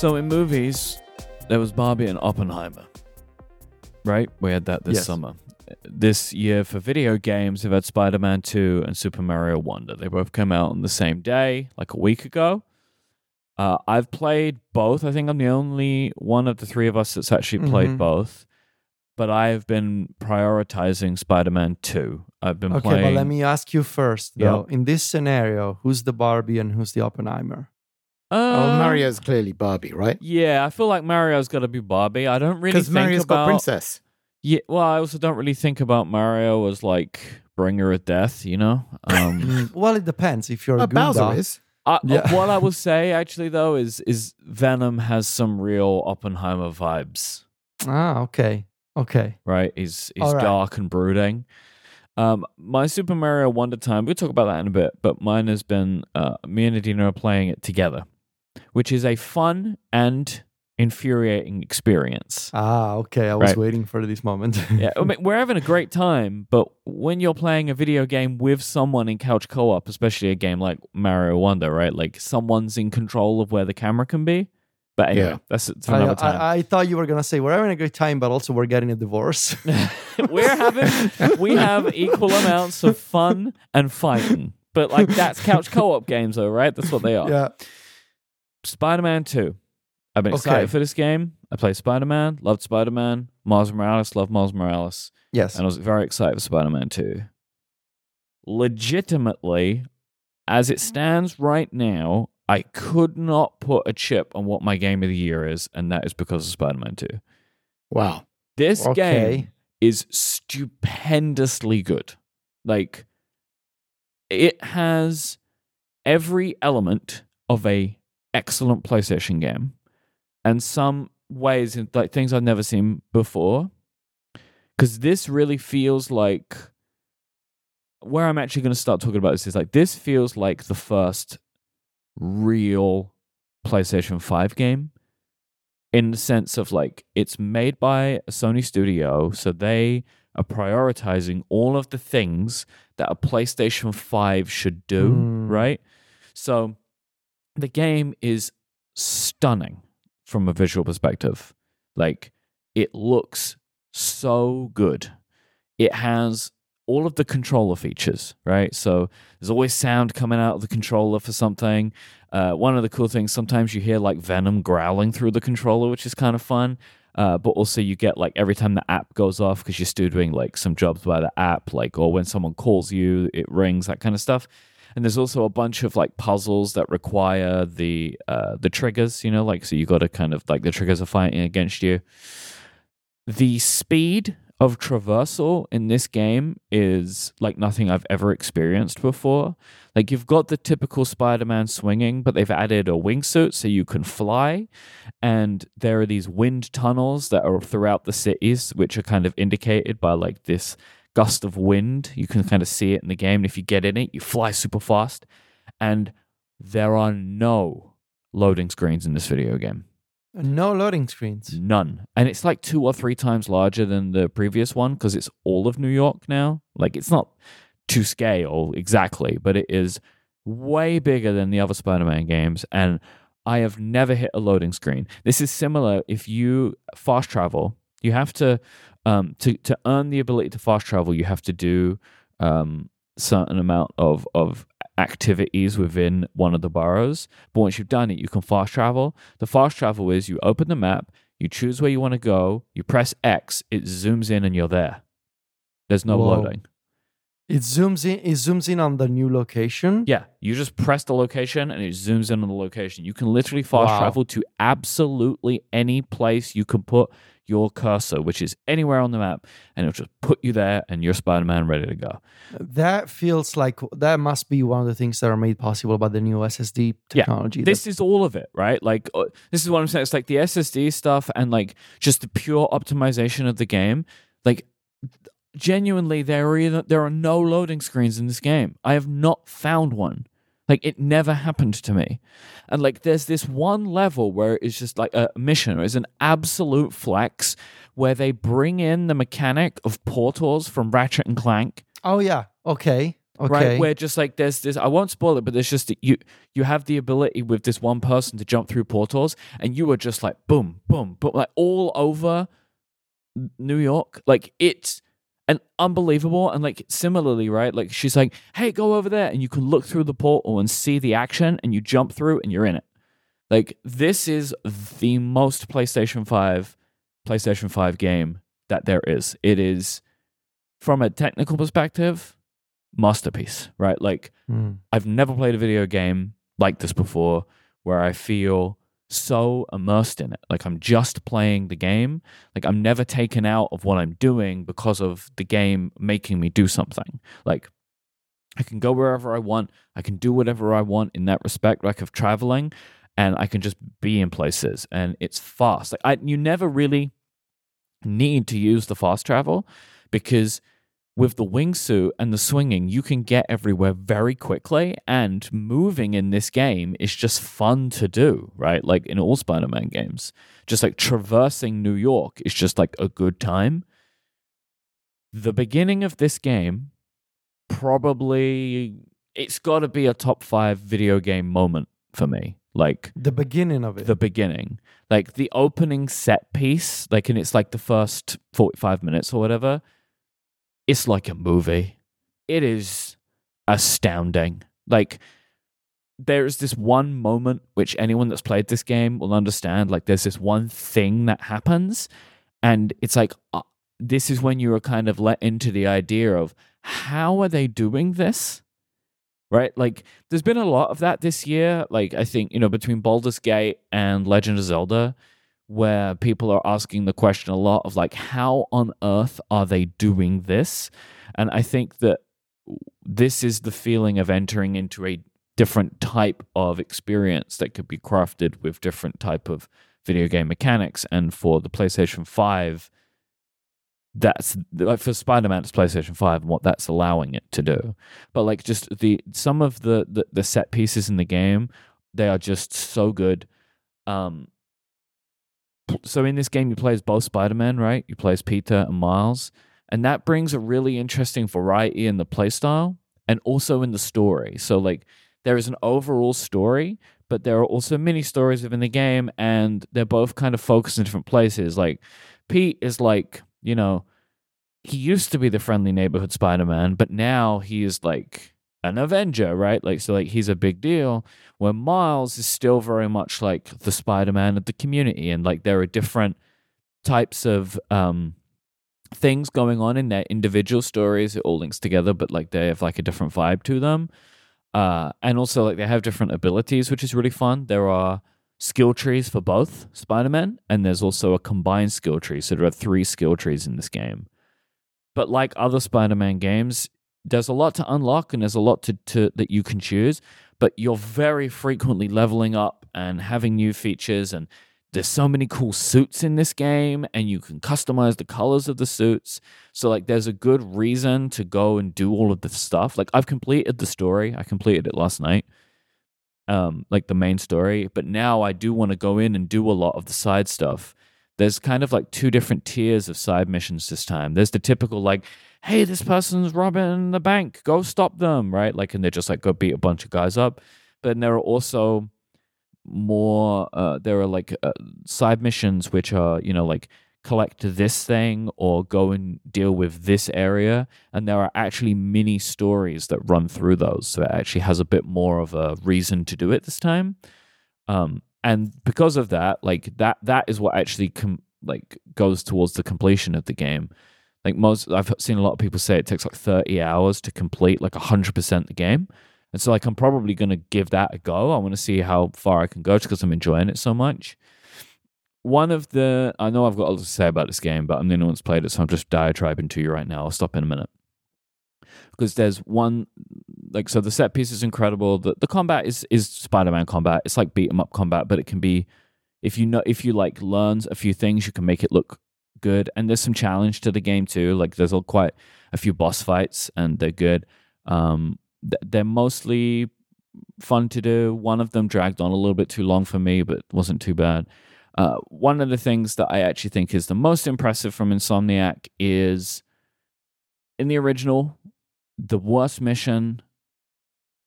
So in movies, there was Barbie and Oppenheimer. Right? We had that this Yes. summer. This year for video games, we've had Spider Man 2 and Super Mario Wonder. They both came out on the same day, like a week ago. Uh, I've played both. I think I'm the only one of the three of us that's actually played Mhm. both. But I've been prioritizing Spider Man 2. I've been Okay, playing. Okay, but let me ask you first, though. Yep. In this scenario, who's the Barbie and who's the Oppenheimer? Oh, Uh, Mario's clearly Barbie, right? Yeah, I feel like Mario's got to be Barbie. I don't really Because think Mario's about got princess. Yeah, well, I also don't really think about Mario as like bringer of death, you know. Um, well, it depends. If you're a Oh, Bowser is. I, Yeah. what I will say actually though is is Venom has some real Oppenheimer vibes, Ah, okay, okay. right? He's he's All right. dark and brooding. Um, my Super Mario Wonder time, we'll talk about that in a bit, but mine has been uh, me and Adina are playing it together, which is a fun and infuriating experience. Ah, okay. I was Right. waiting for this moment. yeah, I mean, we're having a great time, but when you're playing a video game with someone in couch co-op, especially a game like Mario Wonder, right? Like someone's in control of where the camera can be. But anyway, Yeah. that's for I, another time. I, I thought you were gonna say we're having a great time, but also we're getting a divorce. we're having we have equal amounts of fun and fighting, but like that's couch co-op games, though, right? That's what they are. yeah. Spider-Man Two. I've been Okay. excited for this game. I played Spider-Man, loved Spider-Man. Miles Morales, loved Miles Morales. Yes. and I was very excited for Spider Man 2. Legitimately, as it stands right now, I could not put a chip on what my game of the year is, and that is because of Spider Man 2. Wow. This Okay. game is stupendously good. Like, it has every element of a excellent PlayStation game, and some ways in like things I've never seen before. Because this really feels like where I'm actually going to start talking about this is like this feels like the first real PlayStation 5 game in the sense of like it's made by a Sony studio, so they are prioritizing all of the things that a PlayStation 5 should do, Mm. right? So the game is stunning from a visual perspective. Like it looks so good. It has all of the controller features, right? So there's always sound coming out of the controller for something. Uh, one of the cool things, sometimes you hear like Venom growling through the controller, which is kind of fun. Uh, but also you get like every time the app goes off because you're still doing like some jobs by the app, like or when someone calls you, it rings, that kind of stuff. And there's also a bunch of like puzzles that require the uh, the triggers, you know, like so you got to kind of like the triggers are fighting against you. The speed of traversal in this game is like nothing I've ever experienced before. Like you've got the typical Spider-Man swinging, but they've added a wingsuit so you can fly, and there are these wind tunnels that are throughout the cities, which are kind of indicated by like this gust of wind. You can kind of see it in the game. And if you get in it, you fly super fast, and there are no loading screens in this video game. Uh, no loading screens. None. And it's like two or three times larger than the previous one because it's all of New York now. Like it's not to scale exactly, but it is way bigger than the other Spider Man games. And I have never hit a loading screen. This is similar if you fast travel, you have to um to, to earn the ability to fast travel, you have to do um certain amount of of activities within one of the boroughs. But once you've done it, you can fast travel. The fast travel is you open the map, you choose where you want to go, you press X, it zooms in, and you're there. There's no Whoa. loading. It zooms in. It zooms in on the new location. Yeah, you just press the location and it zooms in on the location. You can literally fast Wow. travel to absolutely any place you can put your cursor, which is anywhere on the map, and it'll just put you there and you're Spider Man ready to go. That feels like that must be one of the things that are made possible by the new SSD technology. Yeah. This is all of it, right? Like, uh, this is what I'm saying. It's like the SSD stuff and like just the pure optimization of the game. Like, genuinely, there are either, there are no loading screens in this game. I have not found one. Like, it never happened to me. And like, there's this one level where it's just like a mission. It's an absolute flex where they bring in the mechanic of portals from Ratchet and Clank. oh yeah. Okay. Okay. right? Where just like there's this, I won't spoil it, but there's just you you have the ability with this one person to jump through portals, and you are just like boom, boom, boom, like all over New York. Like it's and unbelievable. And like similarly, right? Like she's like, hey, go over there, and you can look through the portal and see the action, and you jump through, and you're in it. Like this is the most PlayStation Five, PlayStation Five game that there is. It is from a technical perspective, masterpiece, right? Like Mm. I've never played a video game like this before where I feel so immersed in it. Like I'm just playing the game. Like I'm never taken out of what I'm doing because of the game making me do something. Like I can go wherever I want. I can do whatever I want in that respect, like of traveling, and I can just be in places and it's fast. Like I you never really need to use the fast travel because with the wingsuit and the swinging, you can get everywhere very quickly. And moving in this game is just fun to do, right? Like in all Spider Man games, just like traversing New York is just like a good time. The beginning of this game, probably, it's got to be a top five video game moment for me. Like, The beginning of it. the beginning like the opening set piece like and it's like the first 45 minutes or whatever it's like a movie it is astounding like there's this one moment which anyone that's played this game will understand like there's this one thing that happens and it's like uh, this is when you are kind of let into the idea of how are they doing this right? Like, there's been a lot of that this year. Like, I think, you know, between Baldur's Gate and Legend of Zelda, where people are asking the question a lot of, like, how on earth are they doing this? And I think that this is the feeling of entering into a different type of experience that could be crafted with different type of video game mechanics and for the PlayStation 5 that's for Spider-Man it's PlayStation 5 and what that's allowing it to do. But like just the some of the the, the set pieces in the game, they are just so good. Um so in this game you play as both Spider-Man, right? You play as Peter and Miles, and that brings a really interesting variety in the playstyle and also in the story. So like there is an overall story, but there are also mini stories within the game and they're both kind of focused in different places. Like Pete is like, you know, he used to be the friendly neighborhood Spider-Man, but now he is like an Avenger, right? Like so like he's a big deal. Where Miles is still very much like the Spider-Man of the community and like there are different types of um things going on in their individual stories. It all links together, but like they have like a different vibe to them. Uh and also like they have different abilities, which is really fun. There are skill trees for both Spider-Man, and there's also a combined skill tree. So there are three skill trees in this game. But like other Spider-Man games, there's a lot to unlock and there's a lot to, to that you can choose. But you're very frequently leveling up and having new features and there's so many cool suits in this game and you can customize the colors of the suits. So like there's a good reason to go and do all of this stuff. Like I've completed the story. I completed it last night um, like the main story. But now I do want to go in and do a lot of the side stuff. There's kind of like two different tiers of side missions this time. There's the typical like, hey, this person's robbing the bank, go stop them, right? Like, and they're just like go beat a bunch of guys up. But then there are also more. Uh, there are like uh, side missions which are you know like collect this thing or go and deal with this area and there are actually mini stories that run through those so it actually has a bit more of a reason to do it this time um and because of that like that that is what actually com- like goes towards the completion of the game like most i've seen a lot of people say it takes like 30 hours to complete like 100% the game and so like i'm probably going to give that a go i want to see how far i can go because i'm enjoying it so much one of the I know I've got a lot to say about this game, but I'm the only one that's played it, so I'm just diatribing to you right now. I'll stop in a minute. Because there's one like so the set piece is incredible. The the combat is is Spider-Man combat. It's like beat 'em up combat, but it can be if you know if you like learn a few things, you can make it look good. And there's some challenge to the game too. Like there's a, quite a few boss fights, and they're good. Um, th- they're mostly fun to do. One of them dragged on a little bit too long for me, but wasn't too bad. Uh, one of the things that I actually think is the most impressive from Insomniac is in the original, the worst mission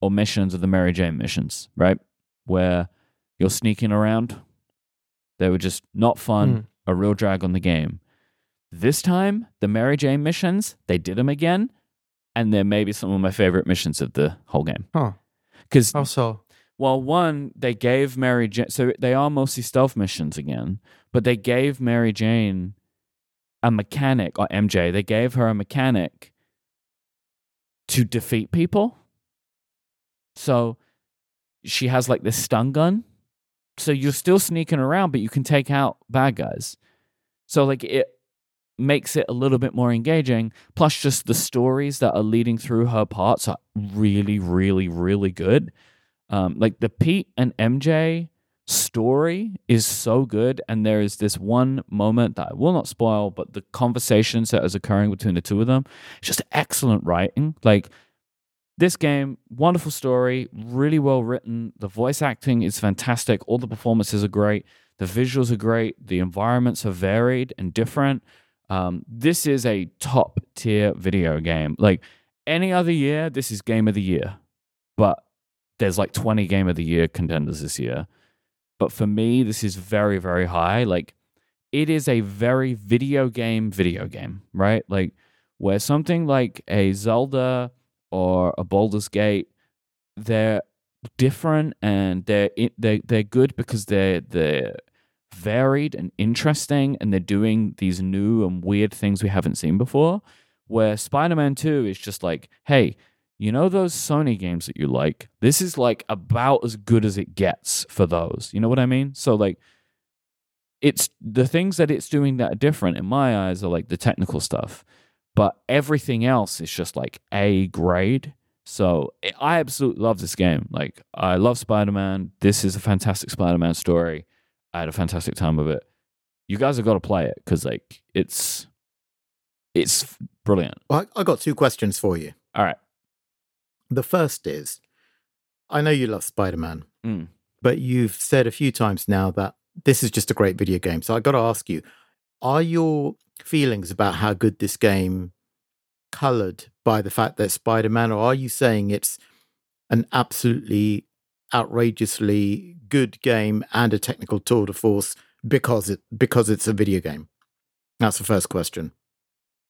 or missions are the Mary Jane missions, right? Where you're sneaking around. They were just not fun, Hmm. a real drag on the game. This time, the Mary Jane missions, they did them again, and they're maybe some of my favorite missions of the whole game. Huh. Because How so? well, one, they gave Mary Jane, so they are mostly stealth missions again, but they gave Mary Jane a mechanic, or MJ, they gave her a mechanic to defeat people. So she has like this stun gun. So you're still sneaking around, but you can take out bad guys. So, like, it makes it a little bit more engaging. Plus, just the stories that are leading through her parts are really, really, really good. Um, like the Pete and MJ story is so good, and there is this one moment that I will not spoil, but the conversations that is occurring between the two of them, it's just excellent writing. Like this game, wonderful story, really well written. The voice acting is fantastic. All the performances are great. The visuals are great. The environments are varied and different. Um, this is a top tier video game. Like any other year, this is game of the year. But there's like 20 game of the year contenders this year. But for me, this is very, very high. Like it is a very video game, video game, right? Like where something like a Zelda or a Baldur's Gate, they're different and they're they they're good because they're they're varied and interesting and they're doing these new and weird things we haven't seen before. Where Spider-Man 2 is just like, hey, you know those Sony games that you like? This is like about as good as it gets for those. You know what I mean? So like it's the things that it's doing that are different in my eyes are like the technical stuff but everything else is just like A grade. So I- absolutely love this game. Like I love Spider-Man. This is a fantastic Spider-Man story. I had a fantastic time with it. You guys have got to play it because like it's it's brilliant. Well, I I got two questions for you. All right. The first is I know you love Spider Man, Mm. but you've said a few times now that this is just a great video game. So I got to ask you are your feelings about how good this game colored by the fact that Spider Man, or are you saying it's an absolutely outrageously good game and a technical tour de force because it because it's a video game? That's the first question.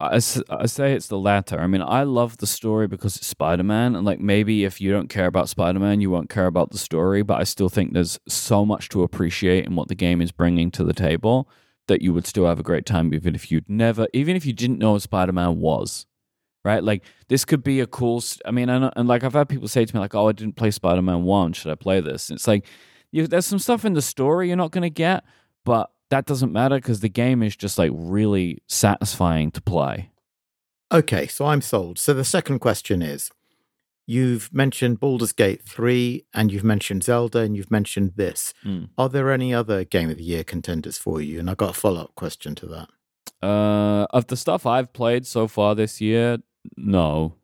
I, I say it's the latter. I mean, I love the story because it's Spider Man, and like maybe if you don't care about Spider Man, you won't care about the story. But I still think there's so much to appreciate in what the game is bringing to the table that you would still have a great time, even if you'd never, even if you didn't know what Spider Man was. Right, like this could be a cool. I mean, I know, and like I've had people say to me, like, "Oh, I didn't play Spider Man One. Should I play this?" And it's like, you, there's some stuff in the story you're not going to get, but that doesn't matter because the game is just like really satisfying to play. Okay, so I'm sold. So the second question is you've mentioned Baldur's Gate 3 and you've mentioned Zelda and you've mentioned this. Mm. Are there any other Game of the Year contenders for you? And I've got a follow up question to that. Uh, of the stuff I've played so far this year, no.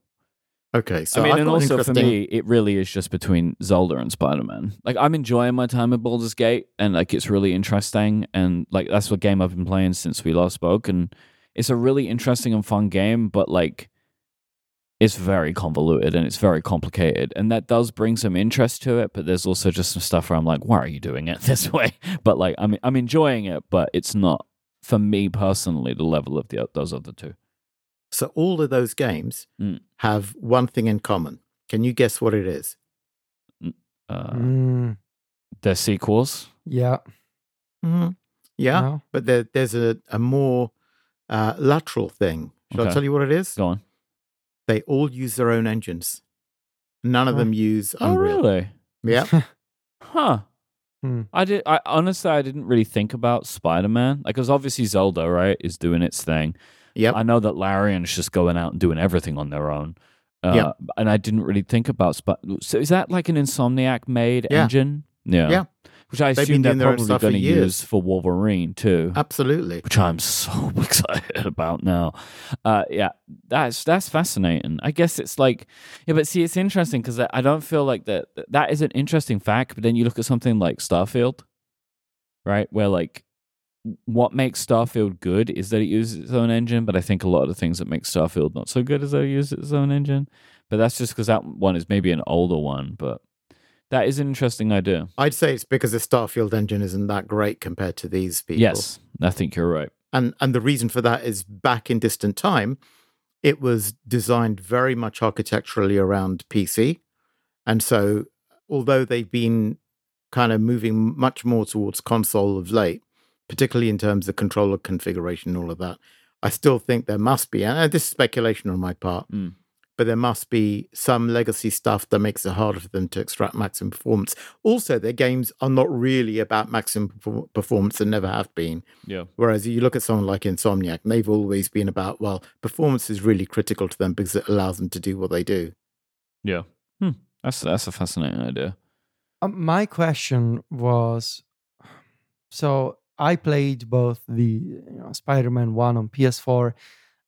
Okay, so I mean, I've and an also for me, it really is just between Zelda and Spider Man. Like, I'm enjoying my time at Baldur's Gate, and like, it's really interesting, and like, that's what game I've been playing since we last spoke, and it's a really interesting and fun game, but like, it's very convoluted and it's very complicated, and that does bring some interest to it. But there's also just some stuff where I'm like, why are you doing it this way? But like, I'm I'm enjoying it, but it's not for me personally the level of the those other two. So all of those games Mm. have one thing in common. Can you guess what it is? Uh, Mm, They're sequels. yeah. Mm-hmm. Yeah, No? but there, there's a, a more uh, lateral thing. Shall I tell you what it is? Go on. They all use their own engines. None of Oh. them use Unreal. Oh, Unreal. really? Yeah. Huh. Hmm. I did. I honestly, I didn't really think about Spider Man. Like, because obviously Zelda, right, is doing its thing. Yep. I know that Larian's just going out and doing everything on their own. Uh, Yep. And I didn't really think about Spider. So is that like an Insomniac made Yeah. engine? Yeah. Yeah. Which I They've assume they're doing their own probably going to use for Wolverine too. Absolutely. which I'm so excited about now. Uh, yeah, that's that's fascinating. I guess it's like, yeah, but see, it's interesting because I I don't feel like that that is an interesting fact. But then you look at something like Starfield, right, where like what makes Starfield good is that it uses its own engine, but I think a lot of the things that make Starfield not so good is that it uses its own engine. But that's just because that one is maybe an older one, but that is an interesting idea. I'd say it's because the Starfield engine isn't that great compared to these people. Yes, I think you're right. And and the reason for that is back in distant time, it was designed very much architecturally around PC. And so although they've been kind of moving much more towards console of late, particularly in terms of controller configuration and all of that, I still think there must be, and this is speculation on my part, Mm. but there must be some legacy stuff that makes it harder for them to extract maximum performance. Also, their games are not really about maximum performance and never have been. Yeah. Whereas you look at someone like Insomniac, and they've always been about, well, performance is really critical to them because it allows them to do what they do. Yeah. Hmm. That's that's a fascinating idea. Um, my question was so I played both the you know, Spider Man 1 on PS4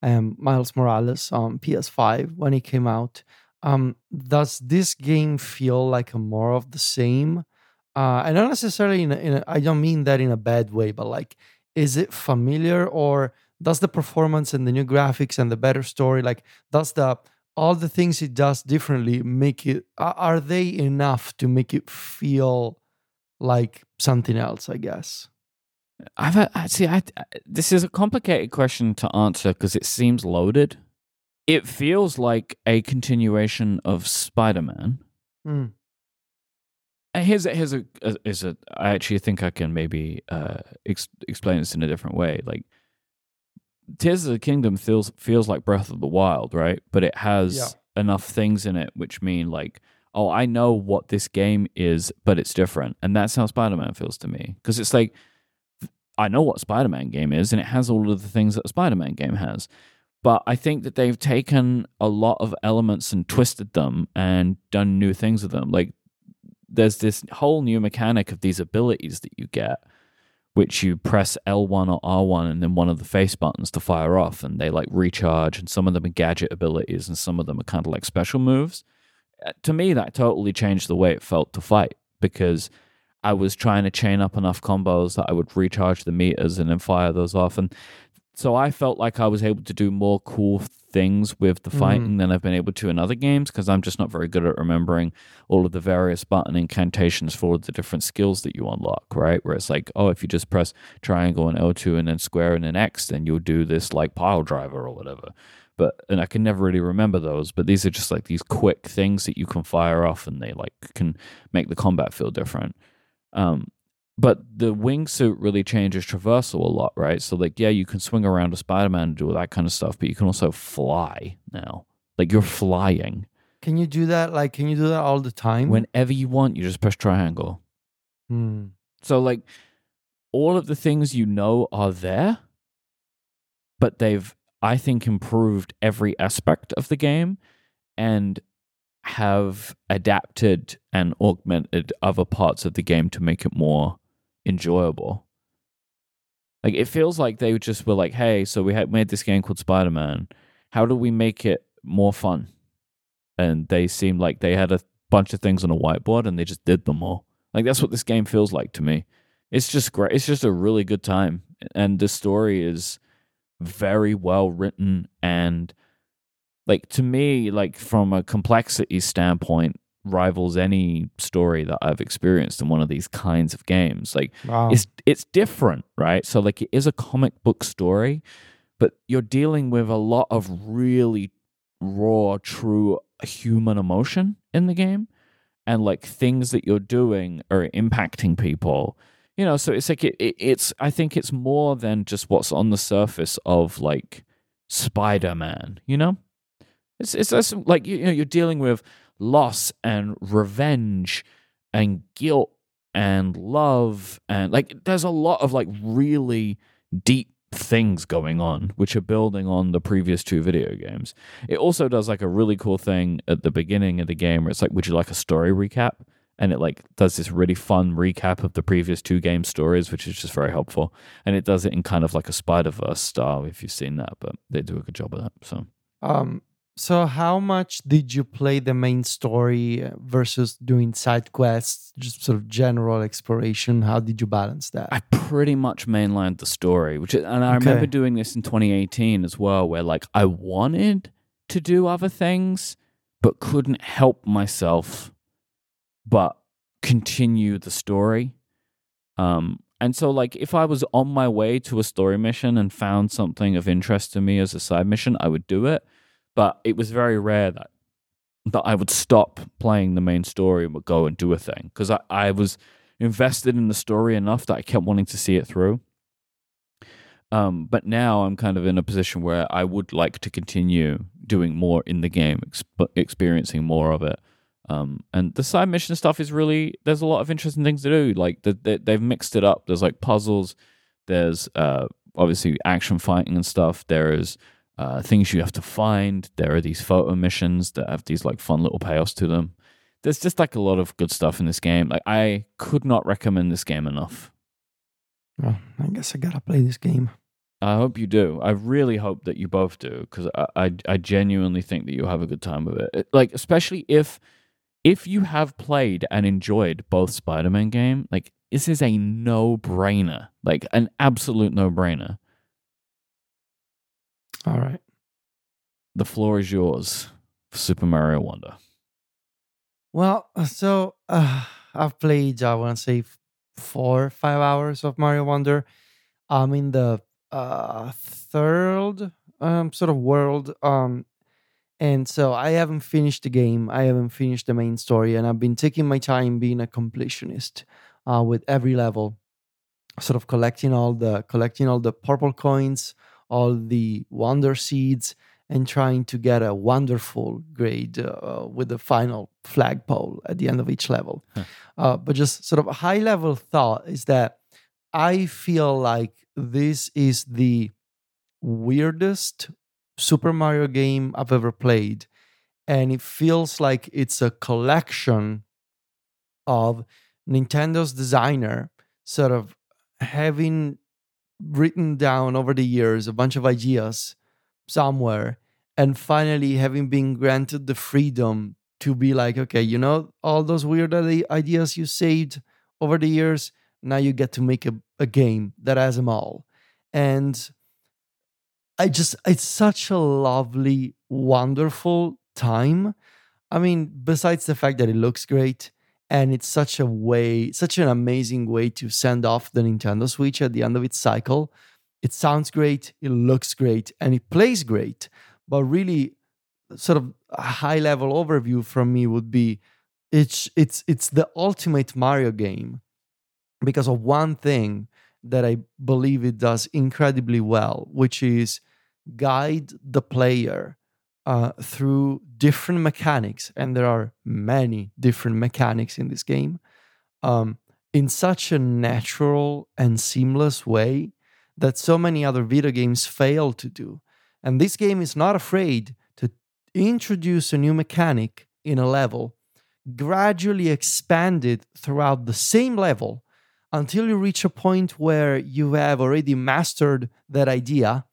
and Miles Morales on PS5 when it came out. Um, does this game feel like a more of the same? Uh, and not necessarily in a, in a, I don't mean that in a bad way, but like, is it familiar or does the performance and the new graphics and the better story, like, does the all the things it does differently make it are they enough to make it feel like something else i guess I've I- see. I, this is a complicated question to answer because it seems loaded. It feels like a continuation of Spider-Man. Hmm. And here's a, here's a, a is a I actually think I can maybe uh ex- explain this in a different way. Like Tears of the Kingdom feels feels like Breath of the Wild, right? But it has Yeah. enough things in it which mean like, oh, I know what this game is, but it's different, and that's how Spider-Man feels to me because it's like I know what Spider-Man game is, and it has all of the things that a Spider-Man game has. But I think that they've taken a lot of elements and twisted them and done new things with them. Like there's this whole new mechanic of these abilities that you get, which you press L1 or R1 and then one of the face buttons to fire off, and they like recharge. And some of them are gadget abilities, and some of them are kind of like special moves. Uh, To me, that totally changed the way it felt to fight because I was trying to chain up enough combos that I would recharge the meters and then fire those off. And so I felt like I was able to do more cool things with the fighting mm. than I've been able to in other games because I'm just not very good at remembering all of the various button incantations for the different skills that you unlock, right? Where it's like, oh, if you just press triangle and L2 and then square and then X, then you'll do this like pile driver or whatever. But and I can never really remember those, but these are just like these quick things that you can fire off and they like can make the combat feel different. Um, but the wingsuit really changes traversal a lot, right? So like, yeah, you can swing around a Spider-Man and do all that kind of stuff, but you can also fly now. Like you're flying can you do that like can you do that all the time whenever you want. You just press triangle. Hmm. So like, all of the things you know are there, but they've, I think, improved every aspect of the game, and have adapted and augmented other parts of the game to make it more enjoyable. Like it feels like they just were like, "Hey, so we made this game called Spider-Man. How do we make it more fun?" And they seemed like they had a bunch of things on a whiteboard and they just did them all. Like that's what this game feels like to me. It's just great. It's just a really good time, and the story is very well written and like to me like from a complexity standpoint rivals any story that I've experienced in one of these kinds of games. Like wow it's it's different, right? So like it is a comic book story, but you're dealing with a lot of really raw, true human emotion in the game, and like things that you're doing are impacting people. You know, so it's like it, it it's I think it's more than just what's on the surface of like Spider Man. You know, it's it's like you know you're dealing with loss and revenge and guilt and love and like there's a lot of like really deep things going on which are building on the previous two video games. It also does like a really cool thing at the beginning of the game where it's like would you like a story recap? And it like does this really fun recap of the previous two game stories which is just very helpful. And it does it in kind of like a spider-verse style if you've seen that but they do a good job of that so. Um so how much did you play the main story versus doing side quests, just sort of general exploration? How did you balance that? I pretty much mainlined the story, which is, and I remember doing this in 2018 as well, where like I wanted to do other things, but couldn't help myself but continue the story. Um, and so like if I was on my way to a story mission and found something of interest to me as a side mission, I would do it. But it was very rare that that I would stop playing the main story and would go and do a thing because I, I was invested in the story enough that I kept wanting to see it through. Um, but now I'm kind of in a position where I would like to continue doing more in the game, exp- experiencing more of it. Um, and the side mission stuff is really there's a lot of interesting things to do. Like the, the, they've mixed it up. There's like puzzles. There's uh, obviously action fighting and stuff. There is uh, things you have to find. There are these photo missions that have these like fun little payoffs to them. There's just like a lot of good stuff in this game. Like I could not recommend this game enough. Well, I guess I gotta play this game. I hope you do. I really hope that you both do because I, I I genuinely think that you'll have a good time with it. it. Like especially if if you have played and enjoyed both Spider-Man game, like this is a no-brainer, like an absolute no-brainer. All right. The floor is yours for Super Mario Wonder. Well, so uh, I've played, I want to say, f- four, five hours of Mario Wonder. I'm in the uh, third um, sort of world. Um, and so I haven't finished the game. I haven't finished the main story. And I've been taking my time being a completionist uh, with every level, sort of collecting all the collecting all the purple coins, all the wonder seeds, and trying to get a wonderful grade uh, with the final flagpole at the end of each level. Huh. Uh, but just sort of a high level thought is that I feel like this is the weirdest Super Mario game I've ever played. And it feels like it's a collection of Nintendo's designer sort of having written down over the years a bunch of ideas somewhere and finally having been granted the freedom to be like okay you know all those weird ideas you saved over the years now you get to make a, a game that has them all. And i just it's such a lovely wonderful time. I mean besides the fact that it looks great and it's such a way such an amazing way to send off the nintendo switch at the end of its cycle. It sounds great it looks great and it plays great. But really sort of a high level overview from me would be it's it's it's the ultimate mario game because of one thing that i believe it does incredibly well which is guide the player uh, through different mechanics, and there are many different mechanics in this game, um, in such a natural and seamless way that so many other video games fail to do. And this game is not afraid to introduce a new mechanic in a level, gradually expand it throughout the same level until you reach a point where you have already mastered that idea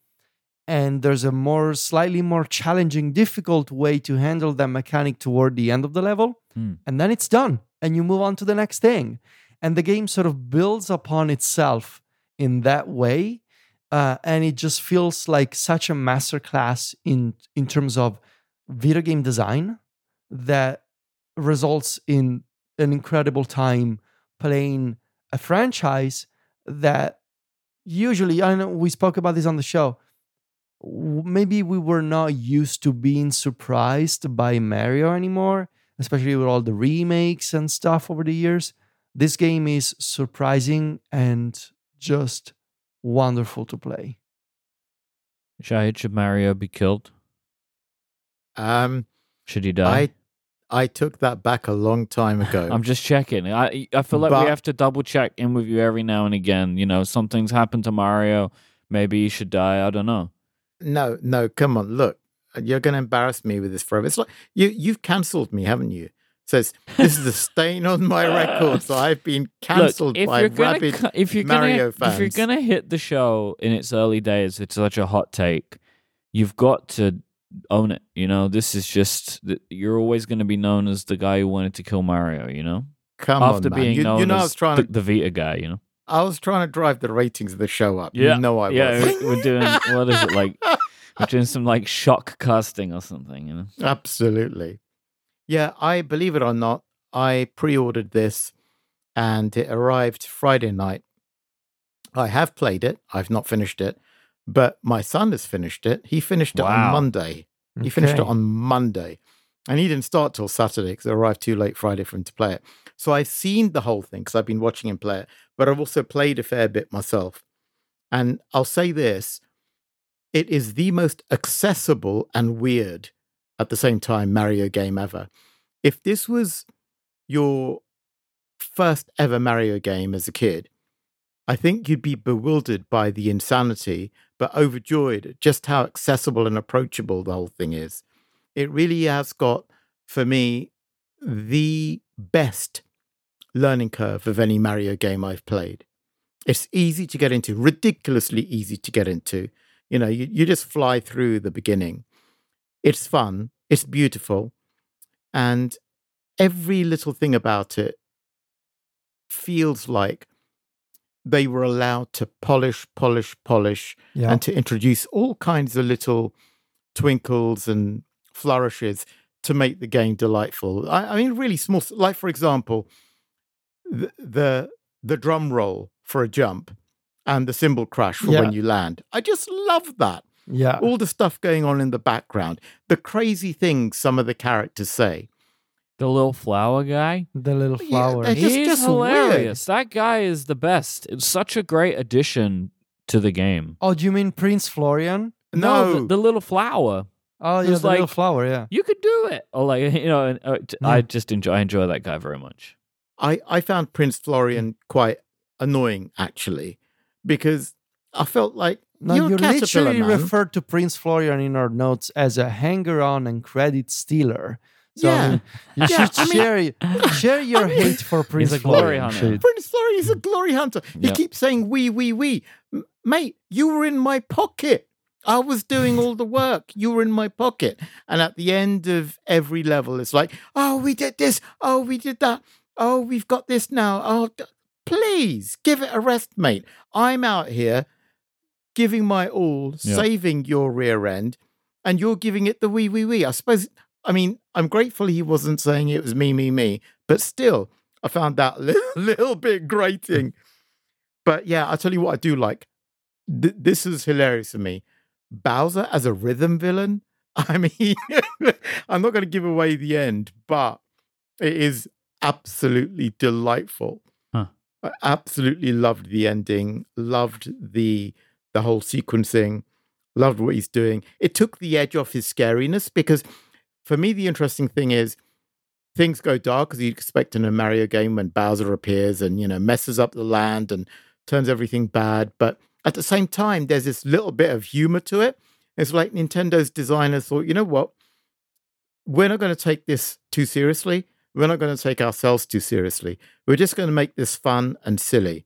and there's a more slightly more challenging difficult way to handle that mechanic toward the end of the level Hmm. and then it's done and you move on to the next thing and the game sort of builds upon itself in that way uh, and it just feels like such a masterclass in in terms of video game design that results in an incredible time playing a franchise that usually I know we spoke about this on the show maybe we were not used to being surprised by Mario anymore, especially with all the remakes and stuff over the years. This game is surprising and just wonderful to play. Shahid, should Mario be killed? Um, Should he die? I I took that back a long time ago. I'm just checking. I I feel like But- we have to double check in with you every now and again. You know, something's happened to Mario. Maybe he should die. I don't know. No, no, come on, look, you're going to embarrass me with this forever. It's like you you've cancelled me, haven't you? So it's, this is a stain on my record. So I've been cancelled Look, by rabid cu- if you're Mario gonna, if you're gonna hit the show in its early days, it's such a hot take. You've got to own it. You know, this is just you're always going to be known as the guy who wanted to kill Mario. You know, Come after on, being you, known you know, I as was trying the, to, the Vita guy. You know, I was trying to drive the ratings of the show up. Yeah. You know I yeah, was. we- we're doing what is it like? We're doing some like shock casting or something. You know, Absolutely. Yeah, I believe it or not, I pre-ordered this and it arrived Friday night. I have played it. I've not finished it, but my son has finished it. He finished it Wow. on Monday. He finished it on Monday. And he didn't start till Saturday because it arrived too late Friday for him to play it. So I've seen the whole thing because I've been watching him play it, but I've also played a fair bit myself. And I'll say this it is the most accessible and weird at the same time Mario game ever. If this was your first ever Mario game as a kid, I think you'd be bewildered by the insanity, but overjoyed at just how accessible and approachable the whole thing is. It really has got, for me, the best learning curve of any Mario game I've played. It's easy to get into, ridiculously easy to get into. You know, you, you just fly through the beginning. It's fun, it's beautiful, and every little thing about it feels like they were allowed to polish, polish, polish, Yeah. and to introduce all kinds of little twinkles and flourishes to make the game delightful. I, I mean, really small. Like for example, the, the the drum roll for a jump and the cymbal crash for Yeah. when you land. I just love that. yeah. All the stuff going on in the background, the crazy things some of the characters say. the little flower guy. The little flower. It's just- He's just hilarious. That guy is the best. It's such a great addition to the game. oh, do you mean Prince Florian? No, the, the little flower. Oh, yeah, It's the little flower. Yeah. You could do it. Or like you know, and, uh, t- Yeah. I just enjoy. I enjoy that guy very much. I, I found Prince Florian quite annoying actually, because I felt like No, you're you a literally man. referred to Prince Florian in our notes as a hanger-on and credit stealer. So I Yeah. mean, you Yeah, should I mean- share share your mean- hate for Prince Florian. Prince Florian is a glory hunter. He Yeah. keeps saying we, we, we. M- Mate, you were in my pocket. I was doing all the work. You were in my pocket. And at the end of every level, it's like, oh, we did this. Oh, we did that. Oh, we've got this now. Oh, d- please give it a rest, mate. I'm out here giving my all, Yeah. saving your rear end, and you're giving it the wee, wee, wee. I suppose, I mean, I'm grateful he wasn't saying it was me, me, me, but still, I found that a little, little bit grating. But yeah, I'll tell you what I do like. Th- this is hilarious for me. Bowser as a rhythm villain. I mean, I'm not going to give away the end, but it is absolutely delightful. Huh. I absolutely loved the ending, loved the the whole sequencing, loved what he's doing. It took the edge off his scariness because for me the interesting thing is things go dark as you'd expect in a Mario game when Bowser appears and you know messes up the land and turns everything bad. But at the same time, there's this little bit of humor to it. It's like Nintendo's designers thought, you know what? We're not going to take this too seriously. We're not going to take ourselves too seriously. We're just going to make this fun and silly.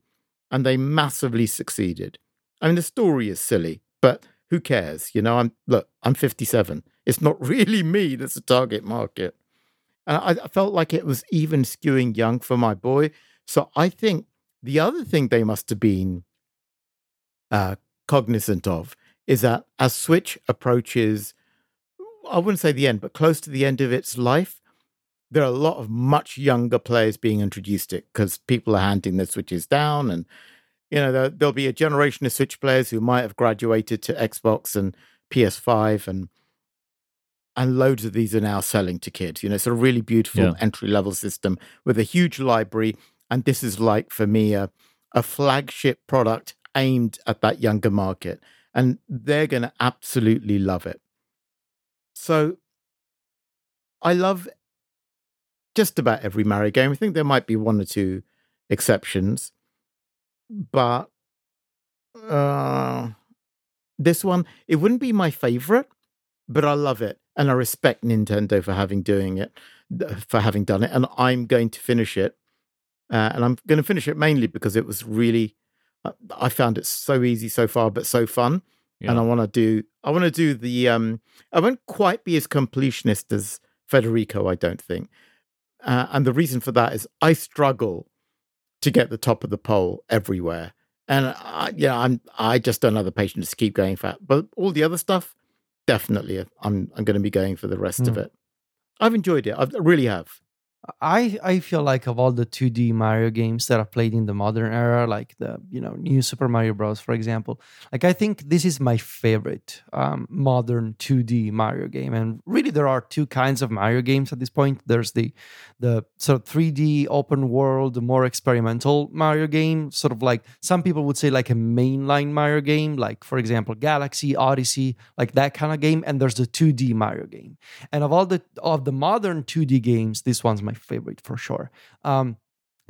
And they massively succeeded. I mean, the story is silly, but who cares? You know, I'm look, I'm 57. It's not really me that's the target market. And I, I felt like it was even skewing young for my boy. So I think the other thing they must have been uh, cognizant of is that as Switch approaches, I wouldn't say the end, but close to the end of its life, there are a lot of much younger players being introduced to it because people are handing their Switches down. And, you know, there, there'll be a generation of Switch players who might have graduated to Xbox and PS5 and and loads of these are now selling to kids. You know, it's a really beautiful Yeah. entry level system with a huge library. And this is like for me a, a flagship product aimed at that younger market. And they're going to absolutely love it. So I love just about every Mario game. I think there might be one or two exceptions. But uh, this one, it wouldn't be my favorite, but I love it. And I respect Nintendo for having doing it, for having done it. And I'm going to finish it. Uh, and I'm going to finish it mainly because it was really, I found it so easy so far, but so fun. and I want to do I want to do the um I won't quite be as completionist as Federico, I don't think. Uh, and the reason for that is I struggle to get the top of the pole everywhere. And I, yeah, I'm I just don't have the patience to keep going for that. But all the other stuff, definitely, I'm I'm going to be going for the rest mm. of it. I've enjoyed it. I really have. I I feel like of all the 2D Mario games that I've played in the modern era, like the you know new Super Mario Bros. for example, like I think this is my favorite um, modern 2D Mario game. And really, there are two kinds of Mario games at this point. There's the the sort of 3D open world, more experimental Mario game, sort of like some people would say like a mainline Mario game, like for example Galaxy, Odyssey, like that kind of game. And there's the 2D Mario game. And of all the of the modern 2D games, this one's my my favorite for sure. Um,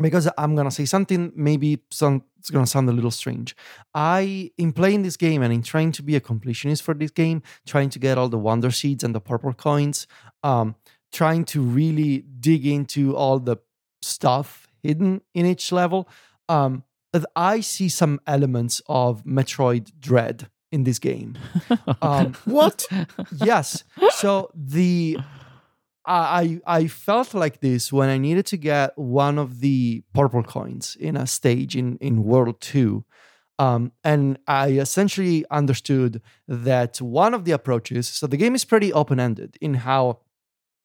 because I'm gonna say something maybe some it's gonna sound a little strange. I in playing this game and in trying to be a completionist for this game, trying to get all the wonder seeds and the purple coins, um, trying to really dig into all the stuff hidden in each level. Um, I see some elements of Metroid Dread in this game. Um, what? yes. So the I I felt like this when I needed to get one of the purple coins in a stage in in World Two, um, and I essentially understood that one of the approaches. So the game is pretty open ended in how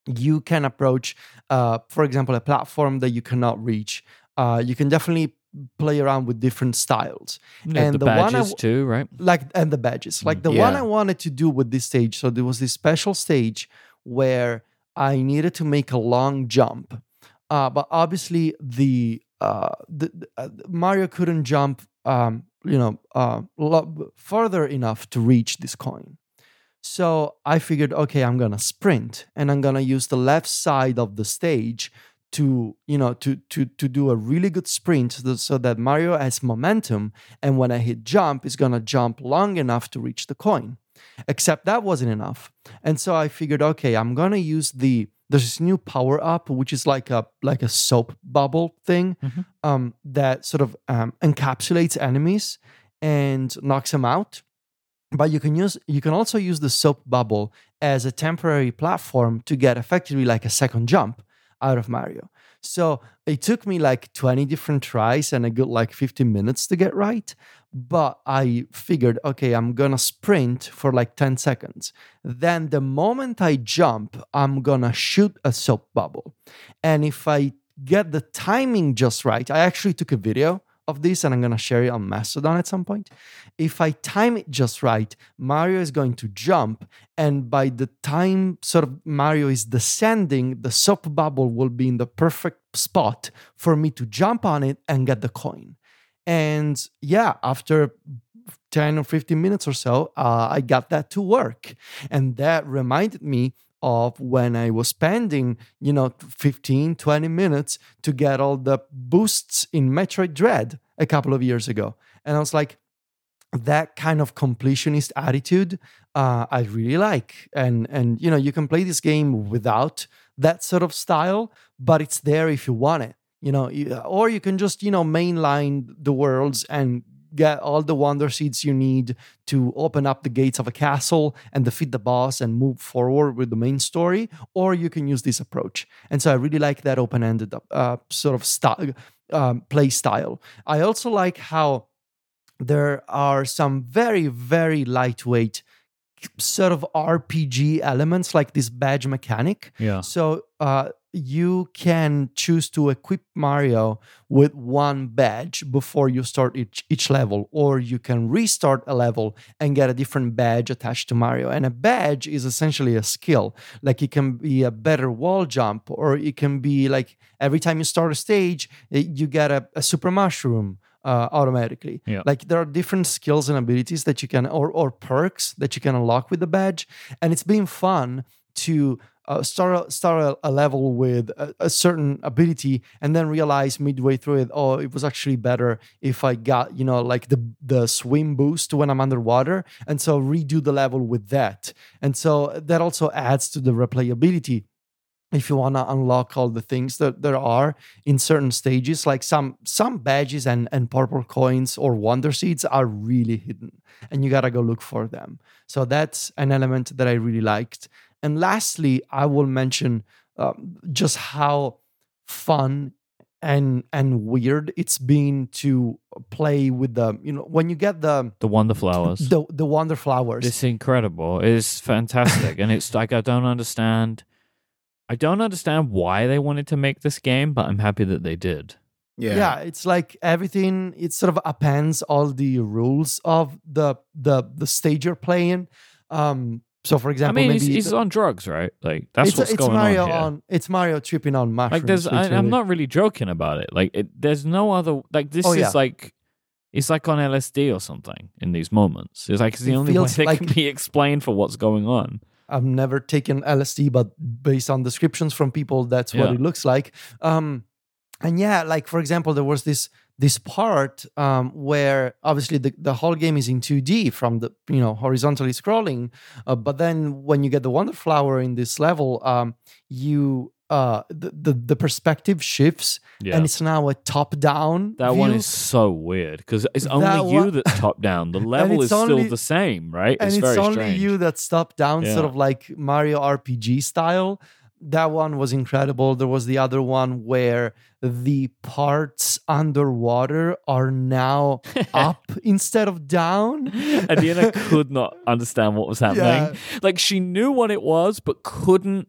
you can approach, uh, for example, a platform that you cannot reach. Uh, you can definitely play around with different styles yeah, and the, the badges too right like and the badges like the yeah. one i wanted to do with this stage so there was this special stage where I needed to make a long jump. Uh, but obviously, the, uh, the, uh, Mario couldn't jump, um, you know, uh, lo- further enough to reach this coin. So I figured, okay, I'm gonna sprint, and I'm gonna use the left side of the stage to, you know, to to to do a really good sprint, so that, Mario has momentum, and when I hit jump, is gonna jump long enough to reach the coin. Except that wasn't enough. And so I figured, okay, I'm gonna use the there's this new power up which is like a like a soap bubble thing mm-hmm. um, that sort of um, encapsulates enemies and knocks them out but you can use you can also use the soap bubble as a temporary platform to get effectively like a second jump out of mario so it took me like 20 different tries and a good like 15 minutes to get right but I figured, okay, I'm gonna sprint for like 10 seconds. Then the moment I jump, I'm gonna shoot a soap bubble. And if I get the timing just right, I actually took a video of this and I'm gonna share it on Mastodon at some point. If I time it just right, Mario is going to jump, and by the time sort of Mario is descending, the soap bubble will be in the perfect spot for me to jump on it and get the coin. And yeah, after 10 or 15 minutes or so, uh, I got that to work. And that reminded me of when I was spending, you know, 15, 20 minutes to get all the boosts in Metroid Dread a couple of years ago. And I was like, that kind of completionist attitude, uh, I really like. And and you know, you can play this game without that sort of style, but it's there if you want it you know or you can just you know mainline the worlds and get all the wonder seeds you need to open up the gates of a castle and defeat the boss and move forward with the main story or you can use this approach and so i really like that open-ended uh, sort of style um, play style i also like how there are some very very lightweight sort of RPG elements like this badge mechanic. Yeah. So uh, you can choose to equip Mario with one badge before you start each, each level, or you can restart a level and get a different badge attached to Mario. And a badge is essentially a skill. Like it can be a better wall jump, or it can be like every time you start a stage, you get a, a super mushroom. Uh, automatically. Yeah. Like there are different skills and abilities that you can, or or perks that you can unlock with the badge, and it's been fun to uh, start start a, level with a, a, certain ability and then realize midway through it oh it was actually better if i got you know like the the swim boost when i'm underwater. And so redo the level with that. And so that also adds to the replayability. If you want to unlock all the things that there are in certain stages like some some badges and and purple coins or wonder seeds are really hidden and you got to go look for them. So that's an element that i really liked and lastly i will mention um, just how fun and and weird it's been to play with the you know when you get the The Wonder Flowers. the the wonder flowers It's incredible. It's fantastic. and it's like I don't understand I don't understand why they wanted to make this game, but I'm happy that they did. Yeah. yeah. it's like everything it sort of appends all the rules of the the the stage you're playing um so for example, I mean, maybe he's, he's on drugs, right? Like that's it's, what's it's going mario on here. on it's mario tripping on mushrooms like there's, I, I'm not really joking about it. Like it, there's no other. Like this Oh, is yeah. like, it's like on LSD or something in these moments. It's like it's the It only way that like- can be explained for what's going on. I've never taken LSD, but based on descriptions from people, that's what Yeah. it looks like. Um, and yeah, like for example, there was this this part um, where obviously the, the whole game is in 2D from the you know horizontally scrolling, uh, but then when you get the wonder flower in this level, um, you uh, the, the the perspective shifts Yeah. and it's now a top down. that one is so weird because it's That only you one- that's top down. The level it's is still the same, right? and it's, very only strange. you that's top down, sort of like Mario RPG style. That one was incredible. There was the other one where the parts underwater are now up instead of down. and Diana could not understand what was happening. Yeah. Like she knew what it was, but couldn't.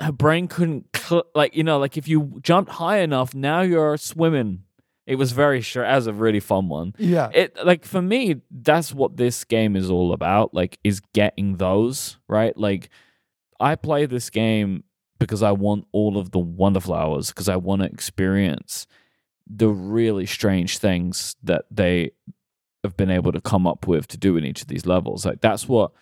Her brain couldn't, cl- like you know, like if you jumped high enough, now you're swimming. It was very sure as a really fun one. Yeah. It like for me, that's what this game is all about. Like, is getting those right. Like, I play this game because I want all of the wonder flowers because I want to experience the really strange things that they have been able to come up with to do in each of these levels. Like that's what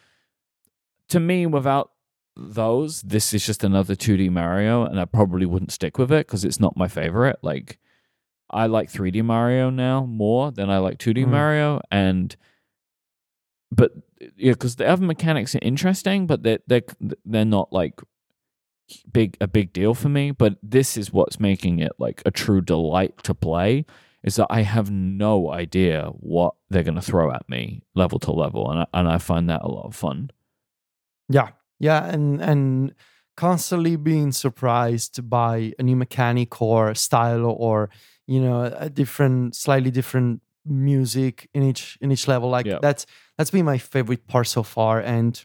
to me without those this is just another 2D Mario and I probably wouldn't stick with it cuz it's not my favorite. Like I like 3D Mario now more than I like 2D Mhm. Mario and but yeah cuz the other mechanics are interesting but they're they they're not like big a big deal for me but this is what's making it like a true delight to play is that I have no idea what they're going to throw at me level to level and I, and I find that a lot of fun. Yeah. Yeah. And and constantly being surprised by a new mechanic or style or, you know, a different, slightly different music in each in each level. Like Yeah. that's that's been my favorite part so far. And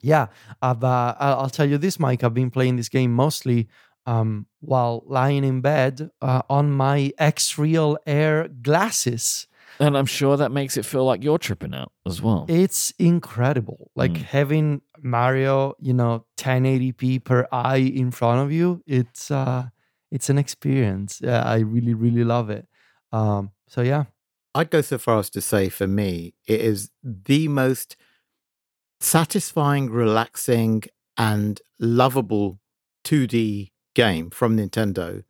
yeah, I've uh, I'll I'll tell you this, Mike. I've been playing this game mostly um, while lying in bed uh, on my XREAL Air glasses. And I'm sure that makes it feel like you're tripping out as well. It's incredible. Like Mm. having Mario, you know, 1080p per eye in front of you. It's uh, it's an experience. Yeah, I really, really love it. Um, so yeah, I'd go so far as to say for me, it is the most satisfying, relaxing, and lovable 2D game from Nintendo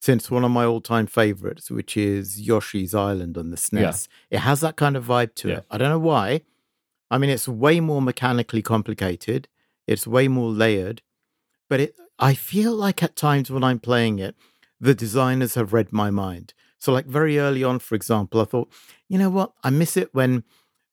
since one of my all time favorites, which is Yoshi's Island on the SNES. It has that kind of vibe to Yeah. it. I don't know why. I mean, it's way more mechanically complicated, it's way more layered, but it, I feel like at times when I'm playing it, the designers have read my mind. So, like very early on, for example, I thought, you know what? I miss it when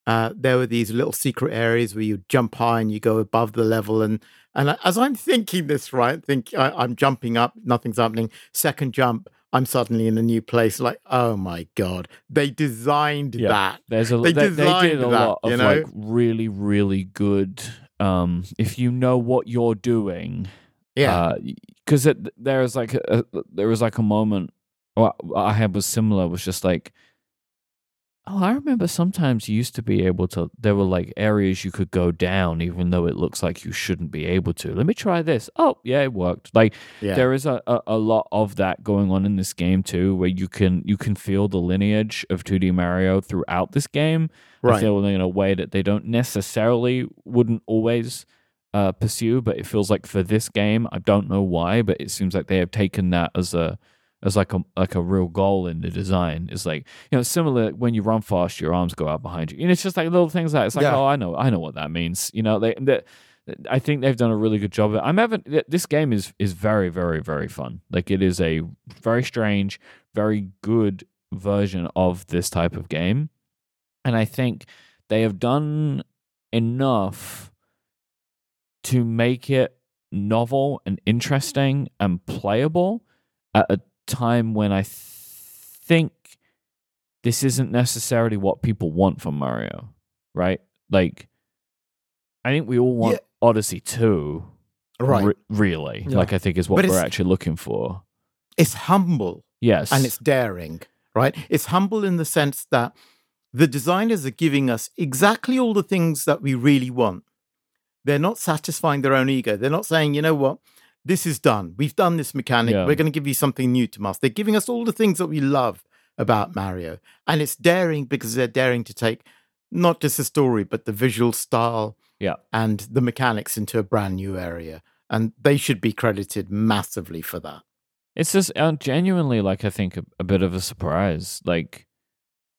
uh, there were these little secret areas where you jump high and you go above the level. And and as I'm thinking this, right, think I, I'm jumping up, nothing's happening. Second jump, I'm suddenly in a new place. Like, oh my god, they designed Yeah. that. There's a They they, they designed did a that, lot of you know? like really really good um if you know what you're doing Yeah, because it there was like a- there was like a moment what I had was similar was just like oh I remember sometimes you used to be able to there were like areas you could go down even though it looks like you shouldn't be able to. Let me try this. Oh yeah it worked. Like yeah, there is a, a, a lot of that going on in this game too where you can you can feel the lineage of 2D Mario throughout this game. I right. feel in a way that they don't necessarily wouldn't always uh, pursue, but it feels like for this game, I don't know why, but it seems like they have taken that as a as like a like a real goal in the design. It's like you know similar when you run fast, your arms go out behind you, and it's just like little things like it's like Yeah. oh I know I know what that means. You know they, they I think they've done a really good job. I'm having this game is is very very very fun. Like it is a very strange, very good version of this type of game, and I think they have done enough to make it novel and interesting and playable at a time when I th- think this isn't necessarily what people want from Mario, right? Like, I think we all want Yeah. Odyssey 2, Right. re- really. Yeah. Like, I think is what But we're actually looking for. it's humble Yes. and it's daring, right? It's humble in the sense that the designers are giving us exactly all the things that we really want. They're not satisfying their own ego. They're not saying, you know what, this is done. We've done this mechanic. Yeah. We're going to give you something new to us. They're giving us all the things that we love about Mario. And it's daring because they're daring to take not just the story, but the visual style Yeah. and the mechanics into a brand new area. And they should be credited massively for that. It's just uh, genuinely like I think a, a bit of a surprise. Like,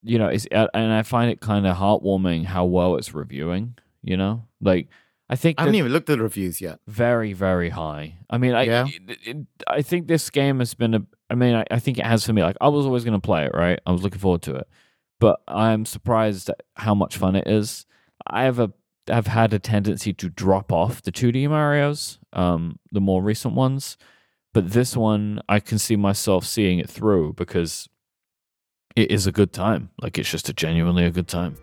you know, it's uh, and I find it kind of heartwarming how well it's reviewing. You know, like I think I haven't even looked at the reviews yet. very very high. I mean, I Yeah. it, it- I think this game has been a. I mean, I, I think it has for me. Like I was always going to play it. Right, I was looking forward to it, but I'm surprised at how much fun it is. I have a have had a tendency to drop off the 2D Mario's, um, the more recent ones. But this one, I can see myself seeing it through because it is a good time. Like it's just a genuinely a good time.